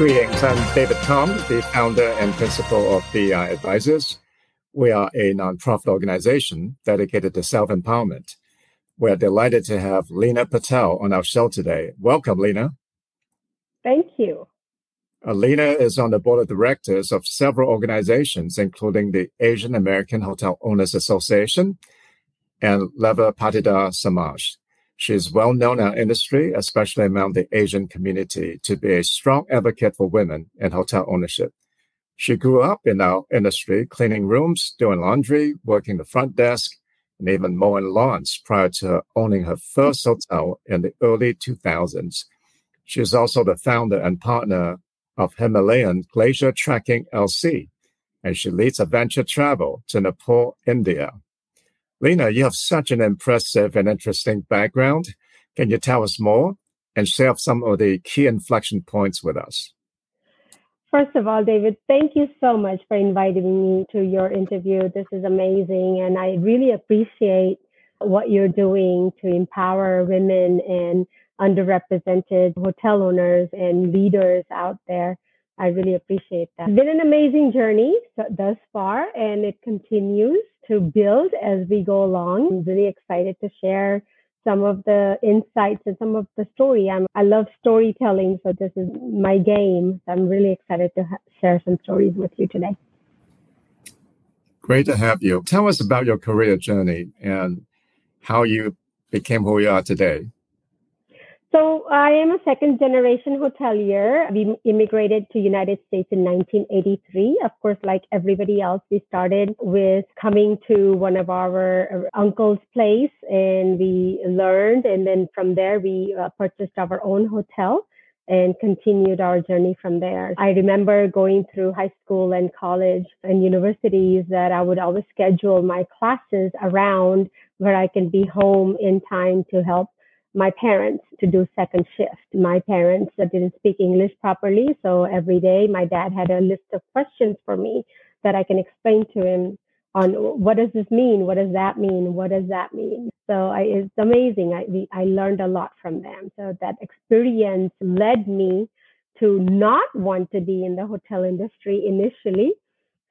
Greetings. I'm David Kong, the founder and principal of DEI Advisors. We are a nonprofit organization dedicated to self empowerment. We're delighted to have Lina Patel on our show today. Welcome, Lina. Thank you. Uh, Lina is on the board of directors of several organizations, including the Asian American Hotel Owners Association and Leuva Patidar Samaj. She is well known in our industry, especially among the Asian community, to be a strong advocate for women in hotel ownership. She grew up in our industry, cleaning rooms, doing laundry, working the front desk, and even mowing lawns prior to owning her first hotel in the early 2000s. She is also the founder and partner of Himalayan Glacier Trekking LC, and she leads adventure travel to Nepal, India. Lina, you have such an impressive and interesting background. Can you tell us more and share some of the key inflection points with us? First of all, David, thank you so much for inviting me to your interview. This is amazing. And I really appreciate what you're doing to empower women and underrepresented hotel owners and leaders out there. I really appreciate that. It's been an amazing journey thus far, and it continues to build as we go along. I'm really excited to share some of the insights and some of the story. I'm, I love storytelling, so this is my game. I'm really excited to ha- share some stories with you today. Great to have you. Tell us about your career journey and how you became who you are today. So I am a second generation hotelier. We immigrated to United States in 1983. Of course, like everybody else, we started with coming to one of our uncle's place and we learned. And then from there, we uh, purchased our own hotel and continued our journey from there. I remember going through high school and college and universities that I would always schedule my classes around where I can be home in time to help my parents to do second shift. My parents didn't speak English properly, so every day my dad had a list of questions for me that I can explain to him on what does this mean? What does that mean? What does that mean? So I, it's amazing. I, I learned a lot from them. So that experience led me to not want to be in the hotel industry initially.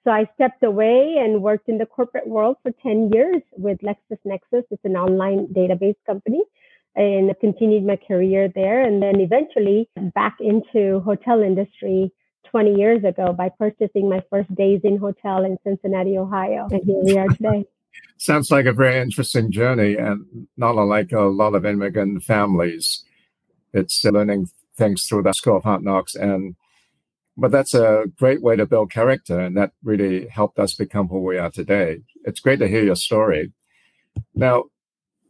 So I stepped away and worked in the corporate world for 10 years with LexisNexis. It's an online database company and continued my career there and then eventually back into hotel industry 20 years ago by purchasing my first Days Inn hotel in Cincinnati, Ohio. And here we are today. Sounds like a very interesting journey and not unlike a lot of immigrant families. It's uh, learning things through the school of hard knocks and but that's a great way to build character and that really helped us become who we are today. It's great to hear your story. Now,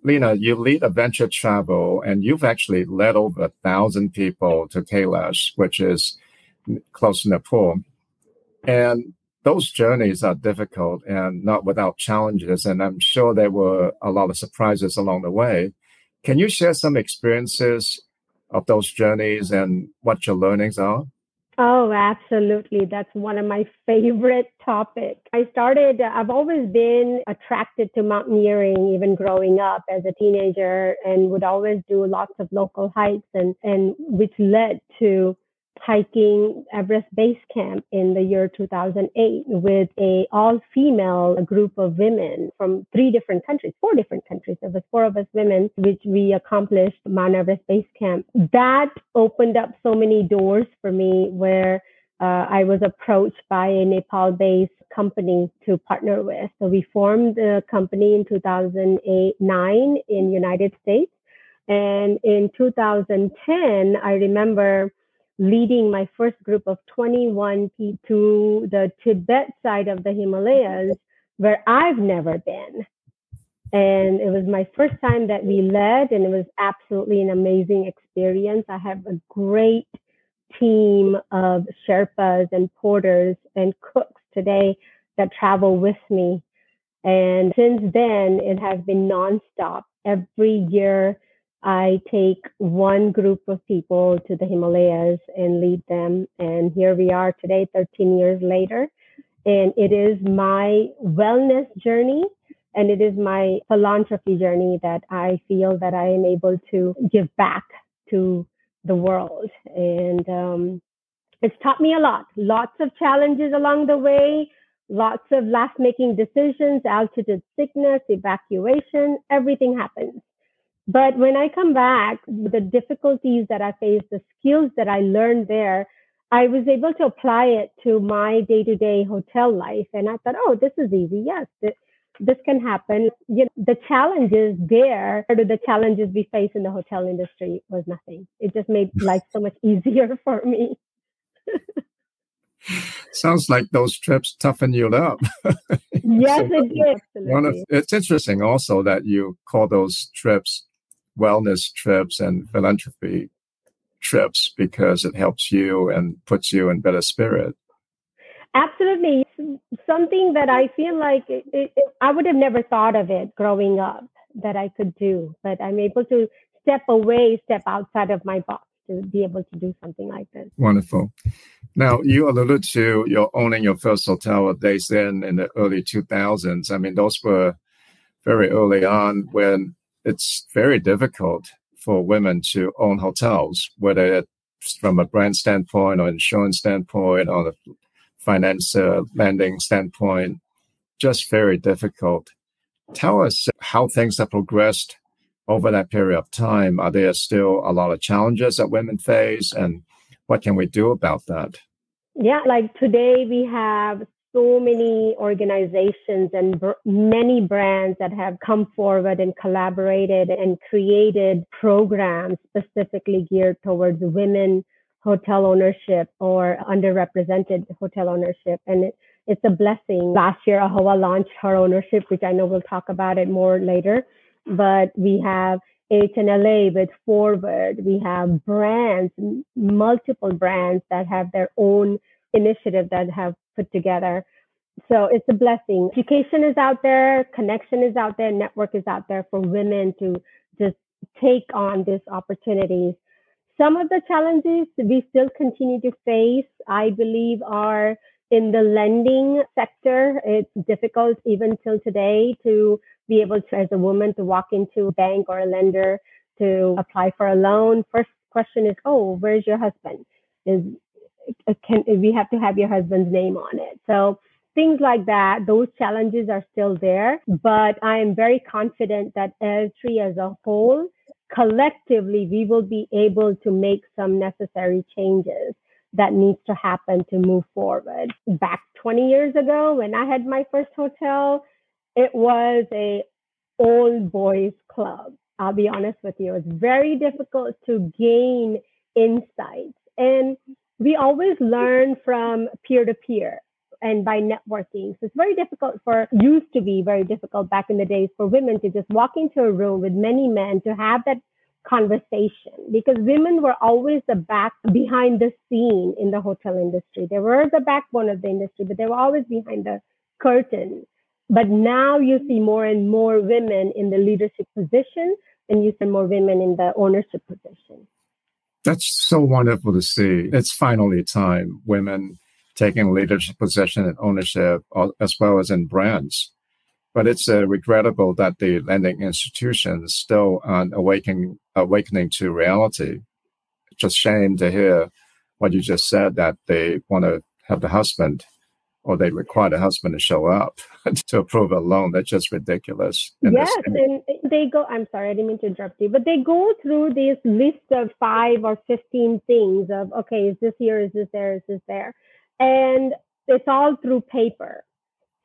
Lina, you lead adventure travel and you've actually led over a thousand people to Kailash, which is close to Nepal. And those journeys are difficult and not without challenges. And I'm sure there were a lot of surprises along the way. Can you share some experiences of those journeys and what your learnings are? Oh, absolutely. That's one of my favorite topics. I started, I've always been attracted to mountaineering, even growing up as a teenager, and would always do lots of local hikes, and, and which led to hiking Everest Base Camp in the year 2008 with a all female group of women from three different countries, four different countries. There was four of us women, which we accomplished Mount Everest Base Camp. That opened up so many doors for me where uh, I was approached by a Nepal based company to partner with. So we formed the company in 2008, nine in United States. And in 2010, I remember leading my first group of 21 people to the Tibet side of the Himalayas, where I've never been. And it was my first time that we led, and it was absolutely an amazing experience. I have a great team of Sherpas and porters and cooks today that travel with me. And since then, it has been nonstop. Every year, I take one group of people to the Himalayas and lead them. And here we are today, 13 years later. And it is my wellness journey and it is my philanthropy journey that I feel that I am able to give back to the world. And um, it's taught me a lot. Lots of challenges along the way, lots of last making decisions, altitude sickness, evacuation, everything happens. But when I come back, the difficulties that I faced, the skills that I learned there, I was able to apply it to my day to day hotel life. And I thought, oh, this is easy. Yes, this, this can happen. You know, the challenges there, or the challenges we face in the hotel industry was nothing. It just made life so much easier for me. Sounds like those trips toughen you up. yes, so it did. One of, it's interesting also that you call those trips wellness trips and philanthropy trips because it helps you and puts you in better spirit. Absolutely. Something that I feel like it, it, I would have never thought of it growing up that I could do, but I'm able to step away, step outside of my box to be able to do something like this. Wonderful. Now, you alluded to your owning your first hotel Days Inn in the early 2000s. I mean, those were very early on when it's very difficult for women to own hotels, whether from a brand standpoint or insurance standpoint or the finance uh, lending standpoint, just very difficult. Tell us how things have progressed over that period of time. Are there still a lot of challenges that women face, and what can we do about that? Yeah, like today we have so many organizations and br- many brands that have come forward and collaborated and created programs specifically geared towards women hotel ownership or underrepresented hotel ownership. And it, it's a blessing. Last year, AAHOA launched HerOwnership, which I know we'll talk about it more later. But we have HNLA with Forward. We have brands, multiple brands that have their own initiative that have put together. So it's a blessing. Education is out there, connection is out there, network is out there for women to just take on these opportunities. Some of the challenges we still continue to face, I believe, are in the lending sector. It's difficult even till today to be able to, as a woman, to walk into a bank or a lender to apply for a loan. First question is, oh, where's your husband? Is Uh, can we have to have your husband's name on it? So things like that, those challenges are still there. But I am very confident that Tree as a whole, collectively, we will be able to make some necessary changes that needs to happen to move forward. Back 20 years ago, when I had my first hotel, it was a old boys club. I'll be honest with you. It's very difficult to gain insights. And we always learn from peer to peer and by networking. So it's very difficult for, used to be very difficult back in the days for women to just walk into a room with many men to have that conversation because women were always the back behind the scene in the hotel industry. They were the backbone of the industry, but they were always behind the curtain. But now you see more and more women in the leadership position and you see more women in the ownership position. That's so wonderful to see. It's finally time women taking leadership position and ownership uh, as well as in brands. But it's uh, regrettable that the lending institutions still aren't awakening, awakening to reality. It's just shame to hear what you just said that they want to have the husband or they require the husband to show up to approve a loan. That's just ridiculous. Yes, and they go. I'm sorry, I didn't mean to interrupt you, but they go through this list of five or fifteen things of okay, is this here? Is this there? Is this there? And it's all through paper.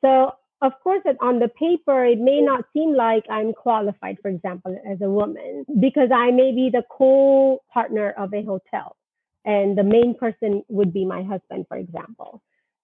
So of course, on the paper, it may not seem like I'm qualified, for example, as a woman, because I may be the co-partner of a hotel, and the main person would be my husband, for example.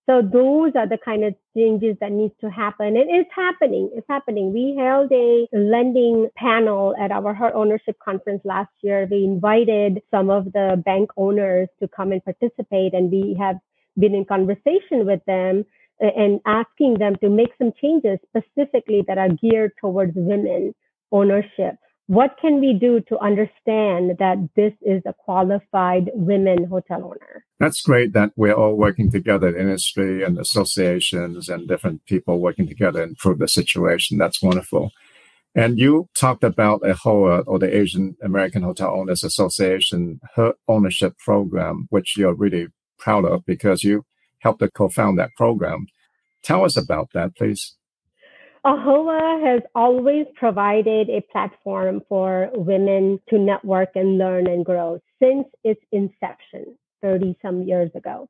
So those are the kind of changes that needs to happen. And it's happening. It's happening. We held a lending panel at our HerOwnership conference last year. We invited some of the bank owners to come and participate and we have been in conversation with them and asking them to make some changes specifically that are geared towards women ownership what can we do to understand that this is a qualified women hotel owner? That's great that we're all working together, industry and associations and different people working together to improve the situation. That's wonderful. And you talked about AAHOA or the Asian American Hotel Owners Association, her ownership program, which you're really proud of because you helped to co-found that program. Tell us about that, please. AAHOA has always provided a platform for women to network and learn and grow since its inception 30 some years ago.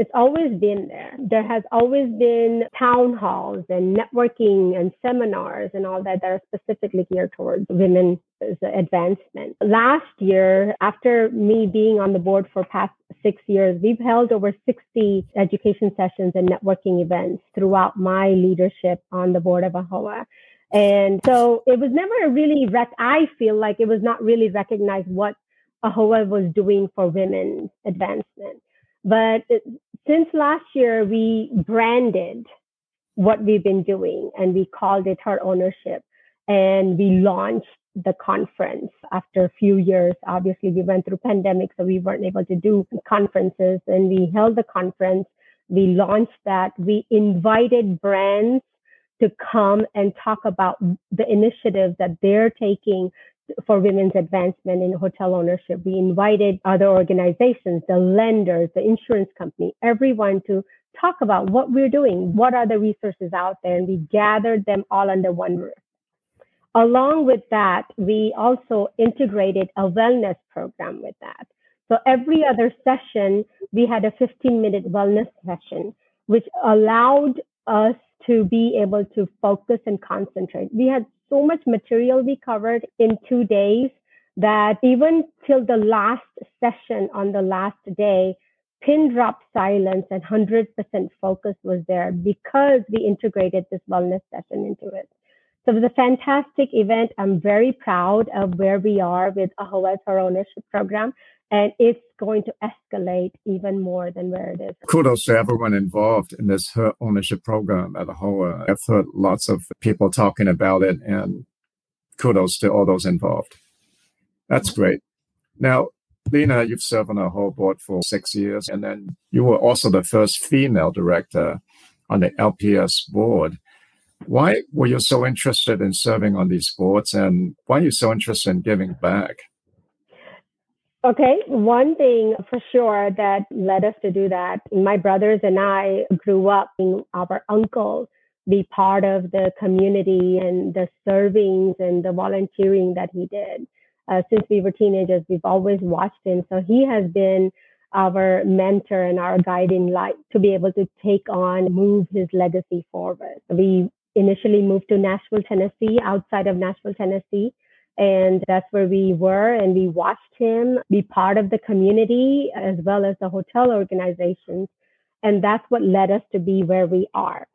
It's always been there. There has always been town halls and networking and seminars and all that that are specifically geared towards women's advancement. Last year, after me being on the board for past six years, we've held over 60 education sessions and networking events throughout my leadership on the board of AAHOA. And so it was never really, rec- I feel like it was not really recognized what AAHOA was doing for women's advancement. But since last year, we branded what we've been doing and we called it HerOwnership. And we launched the conference after a few years. Obviously, we went through pandemic, so we weren't able to do conferences. And we held the conference. We launched that. We invited brands to come and talk about the initiatives that they're taking for women's advancement in hotel ownership. We invited other organizations, the lenders, the insurance company, everyone to talk about what we're doing, what are the resources out there, and we gathered them all under one roof. Along with that, we also integrated a wellness program with that. So every other session, we had a 15 minute wellness session, which allowed us to be able to focus and concentrate. We had so much material we covered in two days that even till the last session on the last day, pin drop silence and 100% focus was there because we integrated this wellness session into it. So it was a fantastic event. I'm very proud of where we are with AAHOA's Her Ownership Program and it's going to escalate even more than where it is. Kudos to everyone involved in this HerOwnership program at AAHOA. Uh, I've heard lots of people talking about it, and kudos to all those involved. That's great. Now, Lina, you've served on AAHOA board for six years, and then you were also the first female director on the LPS board. Why were you so interested in serving on these boards, and why are you so interested in giving back? Okay, one thing for sure that led us to do that, my brothers and I grew up in our uncle be part of the community and the servings and the volunteering that he did. Uh, since we were teenagers, we've always watched him. So he has been our mentor and our guiding light to be able to take on, move his legacy forward. We initially moved to Nashville, Tennessee, outside of Nashville, Tennessee and that's where we were. And we watched him be part of the community as well as the hotel organizations. And that's what led us to be where we are.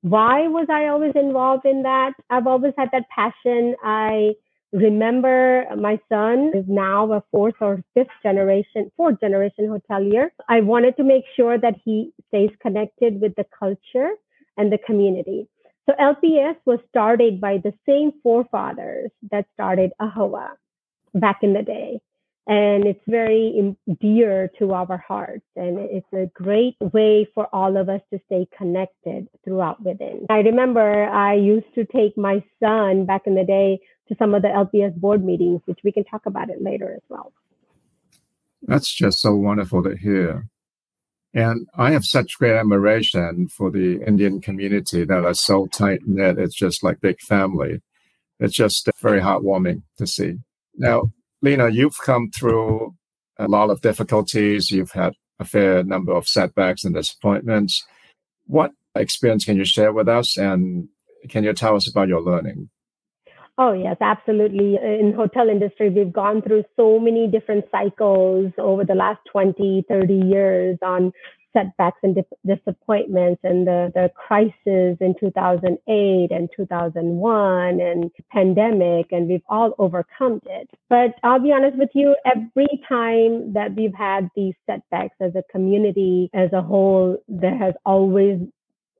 Why was I always involved in that? I've always had that passion. I remember my son is now a fourth or fifth generation, fourth generation hotelier. I wanted to make sure that he stays connected with the culture and the community. So LPS was started by the same forefathers that started AAHOA back in the day. And it's very dear to our hearts. And it's a great way for all of us to stay connected throughout within. I remember I used to take my son back in the day to some of the LPS board meetings, which we can talk about it later as well. That's just so wonderful to hear. And I have such great admiration for the Indian community that are so tight knit. It's just like big family. It's just very heartwarming to see. Now, Lina, you've come through a lot of difficulties. You've had a fair number of setbacks and disappointments. What experience can you share with us? And can you tell us about your learning? Oh, yes, absolutely. In hotel industry, we've gone through so many different cycles over the last 20, 30 years on setbacks and disappointments and the, the crisis in 2008 and 2001 and pandemic and we've all overcome it but i'll be honest with you every time that we've had these setbacks as a community as a whole there has always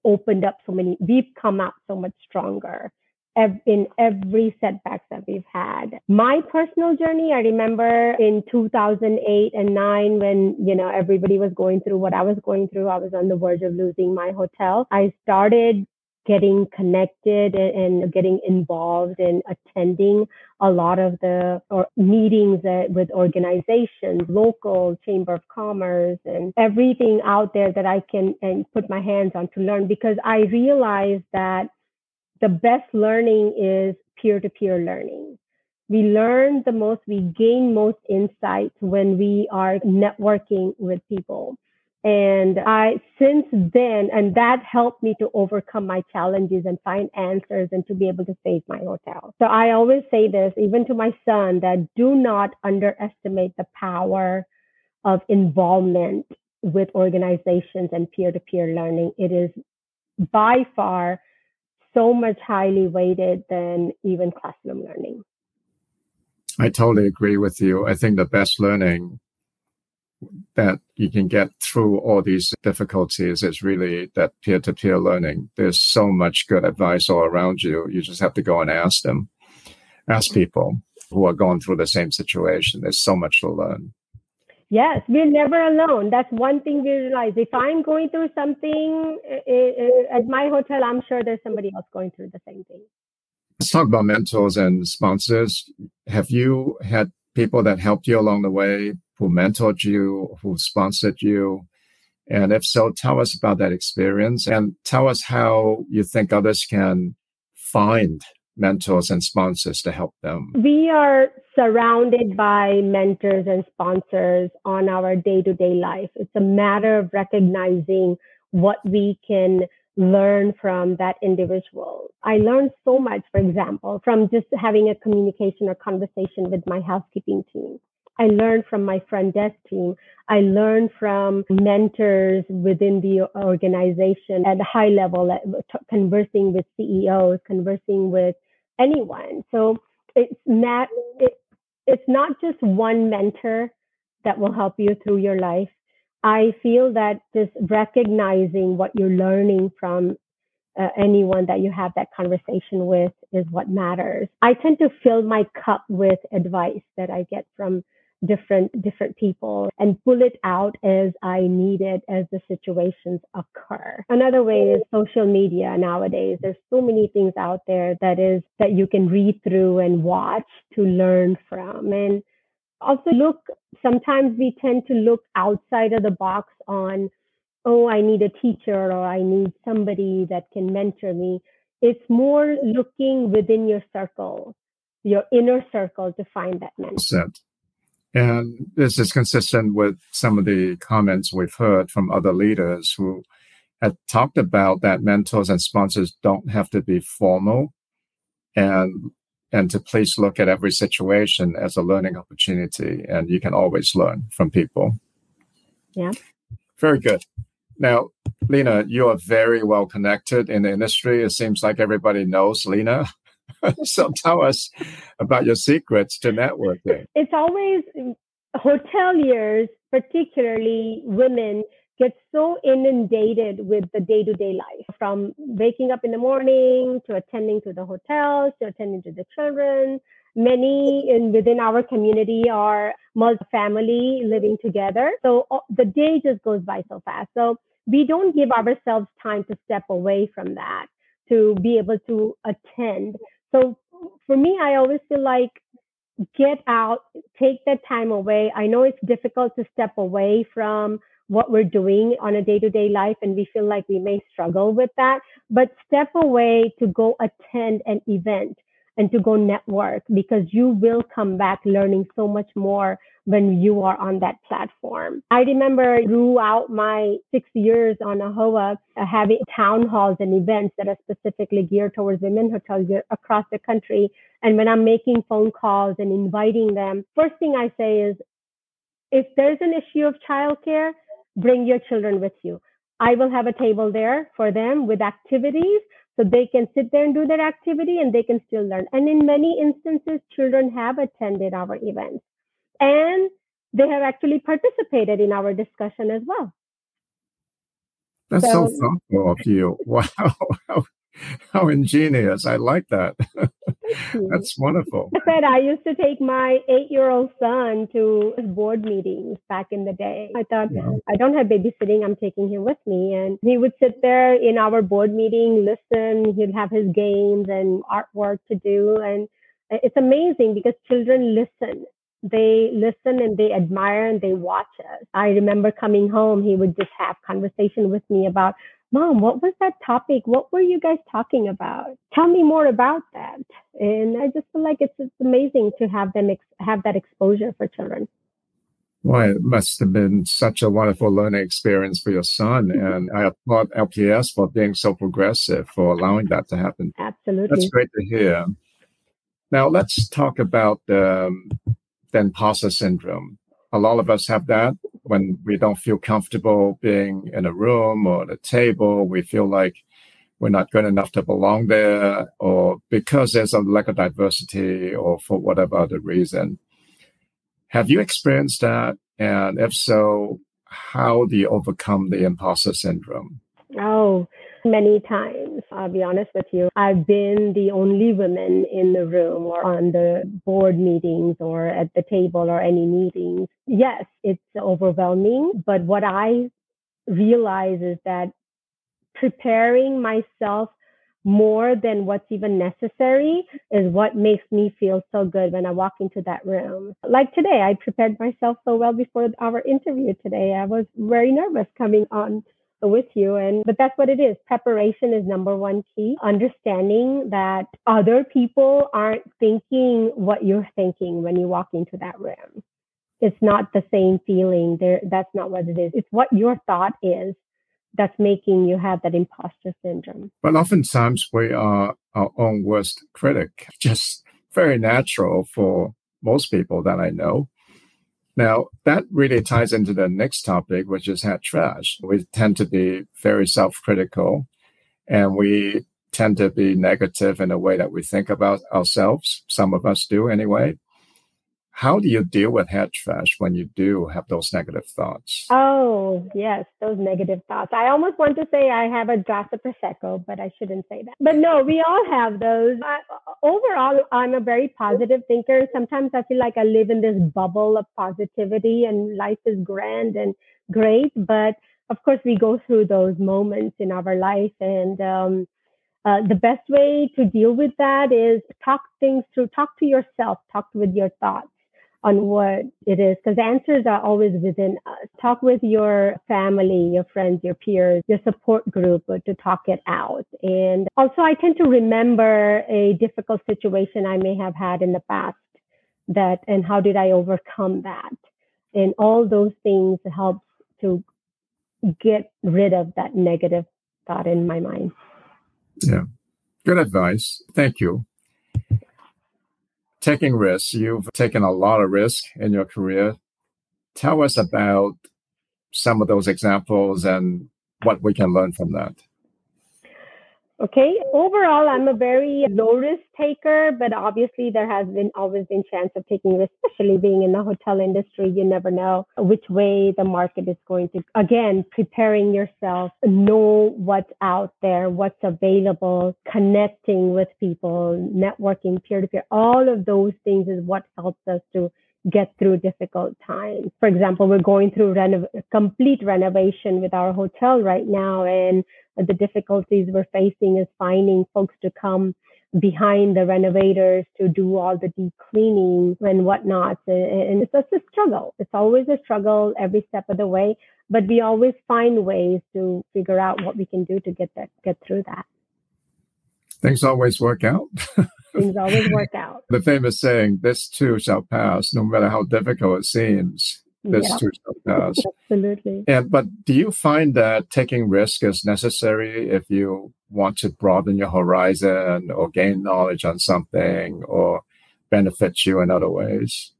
opened up so many we've come out so much stronger in every setbacks that we've had. My personal journey, I remember in 2008 and 9 when, you know, everybody was going through what I was going through. I was on the verge of losing my hotel. I started getting connected and, and getting involved and attending a lot of the or meetings with organizations, local chamber of commerce and everything out there that I can and put my hands on to learn because I realized that the best learning is peer-to-peer learning. We learn the most, we gain most insights when we are networking with people. And I, since then, and that helped me to overcome my challenges and find answers and to be able to save my hotel. So I always say this, even to my son, that do not underestimate the power of involvement with organizations and peer to peer learning. It is by far so much highly weighted than even classroom learning. I totally agree with you. I think the best learning that you can get through all these difficulties is really that peer to peer learning. There's so much good advice all around you. You just have to go and ask them, ask people who are going through the same situation. There's so much to learn. Yes, we're never alone. That's one thing we realize. If I'm going through something eh, eh, eh, at my hotel, I'm sure there's somebody else going through the same thing. Let's talk about mentors and sponsors. Have you had people that helped you along the way, who mentored you, who sponsored you? And if so, tell us about that experience and tell us how you think others can find mentors and sponsors to help them. We are surrounded by mentors and sponsors on our day to day life. It's a matter of recognizing what we can learn from that individual. I learned so much, for example, from just having a communication or conversation with my housekeeping team. I learned from my front desk team. I learned from mentors within the organization at a high level, conversing with CEOs, conversing with anyone. So it's not, it, it's not just one mentor that will help you through your life. I feel that just recognizing what you're learning from uh, anyone that you have that conversation with is what matters. I tend to fill my cup with advice that I get from different different people and pull it out as I need it as the situations occur. Another way is social media nowadays. There's so many things out there that is that you can read through and watch to learn from. And also look sometimes we tend to look outside of the box on oh i need a teacher or i need somebody that can mentor me it's more looking within your circle your inner circle to find that mentor and this is consistent with some of the comments we've heard from other leaders who have talked about that mentors and sponsors don't have to be formal and and to please look at every situation as a learning opportunity. And you can always learn from people. Yeah. Very good. Now, Lina, you are very well connected in the industry. It seems like everybody knows Lina. so tell us about your secrets to networking. It's always hoteliers, particularly women, get so inundated with the day to day life from waking up in the morning to attending to the hotels to attending to the children. Many in within our community are multi-family living together. So uh, the day just goes by so fast. So we don't give ourselves time to step away from that to be able to attend. So for me, I always feel like get out, take that time away. I know it's difficult to step away from what we're doing on a day to day life and we feel like we may struggle with that, but step away to go attend an event and to go network because you will come back learning so much more when you are on that platform. I remember throughout my six years on AAHOA, having town halls and events that are specifically geared towards women hotels across the country. And when I'm making phone calls and inviting them, first thing I say is, if there's an issue of childcare, bring your children with you. I will have a table there for them with activities so they can sit there and do their activity and they can still learn. And in many instances, children have attended our events and they have actually participated in our discussion as well. That's so, so thoughtful of you. Wow. How ingenious. I like that. That's wonderful. I said I used to take my eight year old son to board meetings back in the day. I thought, I don't have babysitting. I'm taking him with me. And he would sit there in our board meeting, listen. He'd have his games and artwork to do. And uh, it's amazing because children listen they listen and they admire and they watch us. I remember coming home, he would just have conversation with me about, Mom, what was that topic? What were you guys talking about? Tell me more about that. And I just feel like it's, it's amazing to have them ex- have that exposure for children. Well, it must have been such a wonderful learning experience for your son. Mm-hmm. And I applaud LPS for being so progressive, for allowing that to happen. Absolutely. That's great to hear. Now, let's talk about um, the imposter syndrome. A lot of us have that when we don't feel comfortable being in a room or at a table. We feel like we're not good enough to belong there, or because there's a lack of diversity, or for whatever other reason. Have you experienced that? And if so, how do you overcome the imposter syndrome? Oh, many times. I'll be honest with you. I've been the only woman in the room or on the board meetings or at the table or any meetings. Yes, it's overwhelming. But what I realize is that preparing myself more than what's even necessary is what makes me feel so good when I walk into that room. Like today, I prepared myself so well before our interview today. I was very nervous coming on with you. And, but that's what it is. Preparation is number one key. Understanding that other people aren't thinking what you're thinking when you walk into that room. It's not the same feeling. There, that's not what it is. It's what your thought is that's making you have that imposter syndrome. But oftentimes we are our own worst critic. Just very natural for most people that I know. Now, that really ties into the next topic, which is head trash. We tend to be very self critical and we tend to be negative in the way that we think about ourselves. Some of us do anyway. How do you deal with head when you do have those negative thoughts? Oh, yes, those negative thoughts. I almost want to say I have a glass of Prosecco, but I shouldn't say that. But no, we all have those. I, overall, I'm a very positive thinker. Sometimes I feel like I live in this bubble of positivity and life is grand and great. But of course, we go through those moments in our life and, um, uh, the best way to deal with that is talk things through, talk to yourself, talk with your thoughts on what it is because answers are always within us. Talk with your family, your friends, your peers, your support group to talk it out. And also, I tend to remember a difficult situation I may have had in the past that, and how did I overcome that? And all those things help to get rid of that negative thought in my mind. Yeah. Good advice. Thank you taking risks. You've taken a lot of risk in your career. Tell us about some of those examples and what we can learn from that. Okay. Overall, I'm a very low risk taker, but obviously there has been always been chance of taking risk, especially being in the hotel industry. You never know which way the market is going to. Again, preparing yourself, know what's out there, what's available, connecting with people, networking peer to peer. All of those things is what helps us to get through difficult times. For example, we're going through renov- complete renovation with our hotel right now, and the difficulties we're facing is finding folks to come behind the renovators to do all the deep cleaning and whatnot. And it's just a struggle. It's always a struggle every step of the way, but we always find ways to figure out what we can do to get that, get through that. Things always work out. Things always work out. The famous saying, this too shall pass, no matter how difficult it seems. This yeah. too shall pass. Absolutely. And but do you find that taking risk is necessary if you want to broaden your horizon or gain knowledge on something or benefit you in other ways?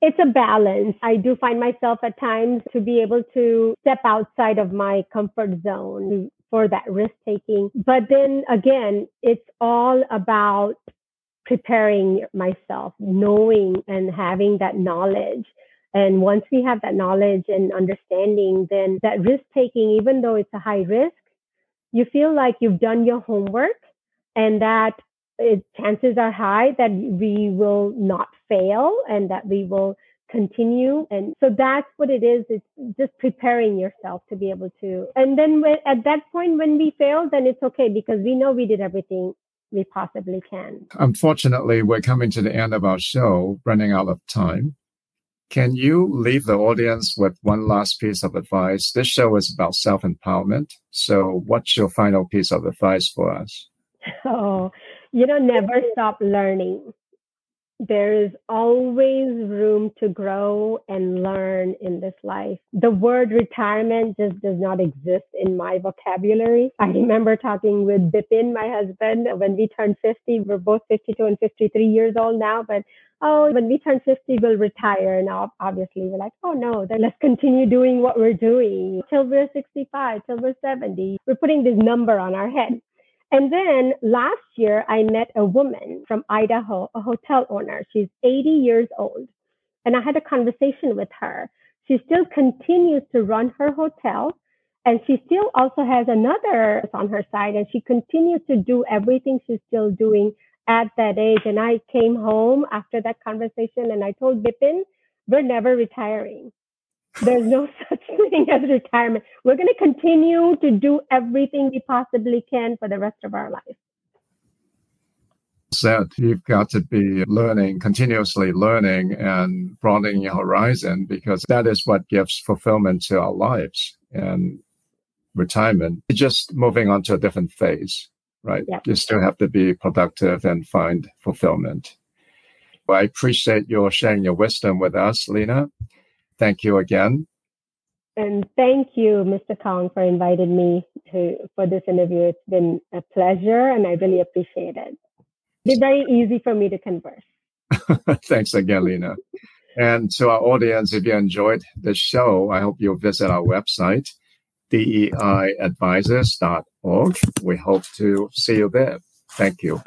It's a balance. I do find myself at times to be able to step outside of my comfort zone for that risk taking. But then again, it's all about preparing myself, knowing and having that knowledge. And once we have that knowledge and understanding, then that risk taking, even though it's a high risk, you feel like you've done your homework and that it, chances are high that we will not fail and that we will continue. And so that's what it is. It's just preparing yourself to be able to. And then when, at that point, when we fail, then it's okay because we know we did everything we possibly can. Unfortunately, we're coming to the end of our show, running out of time. Can you leave the audience with one last piece of advice? This show is about self empowerment. So, what's your final piece of advice for us? Oh, you know, never stop learning. There is always room to grow and learn in this life. The word retirement just does not exist in my vocabulary. I remember talking with Bipin, my husband, when we turned 50. We're both 52 and 53 years old now, but oh, when we turn 50, we'll retire. Now, obviously, we're like, oh no, then let's continue doing what we're doing till we're 65, till we're 70. We're putting this number on our head. And then last year, I met a woman from Idaho, a hotel owner. She's 80 years old. And I had a conversation with her. She still continues to run her hotel. And she still also has another on her side. And she continues to do everything she's still doing at that age. And I came home after that conversation and I told Bipin, we're never retiring. There's no such thing as retirement. We're going to continue to do everything we possibly can for the rest of our life. Said you've got to be learning, continuously learning and broadening your horizon because that is what gives fulfillment to our lives. And retirement, just moving on to a different phase right? Yep. You still have to be productive and find fulfillment. Well, I appreciate your sharing your wisdom with us, Lina. Thank you again. And thank you, Mr. Kong, for inviting me to for this interview. It's been a pleasure, and I really appreciate it. It's very easy for me to converse. Thanks again, Lina. And to our audience, if you enjoyed the show, I hope you'll visit our website, deiadvisors.org. We hope to see you there. Thank you.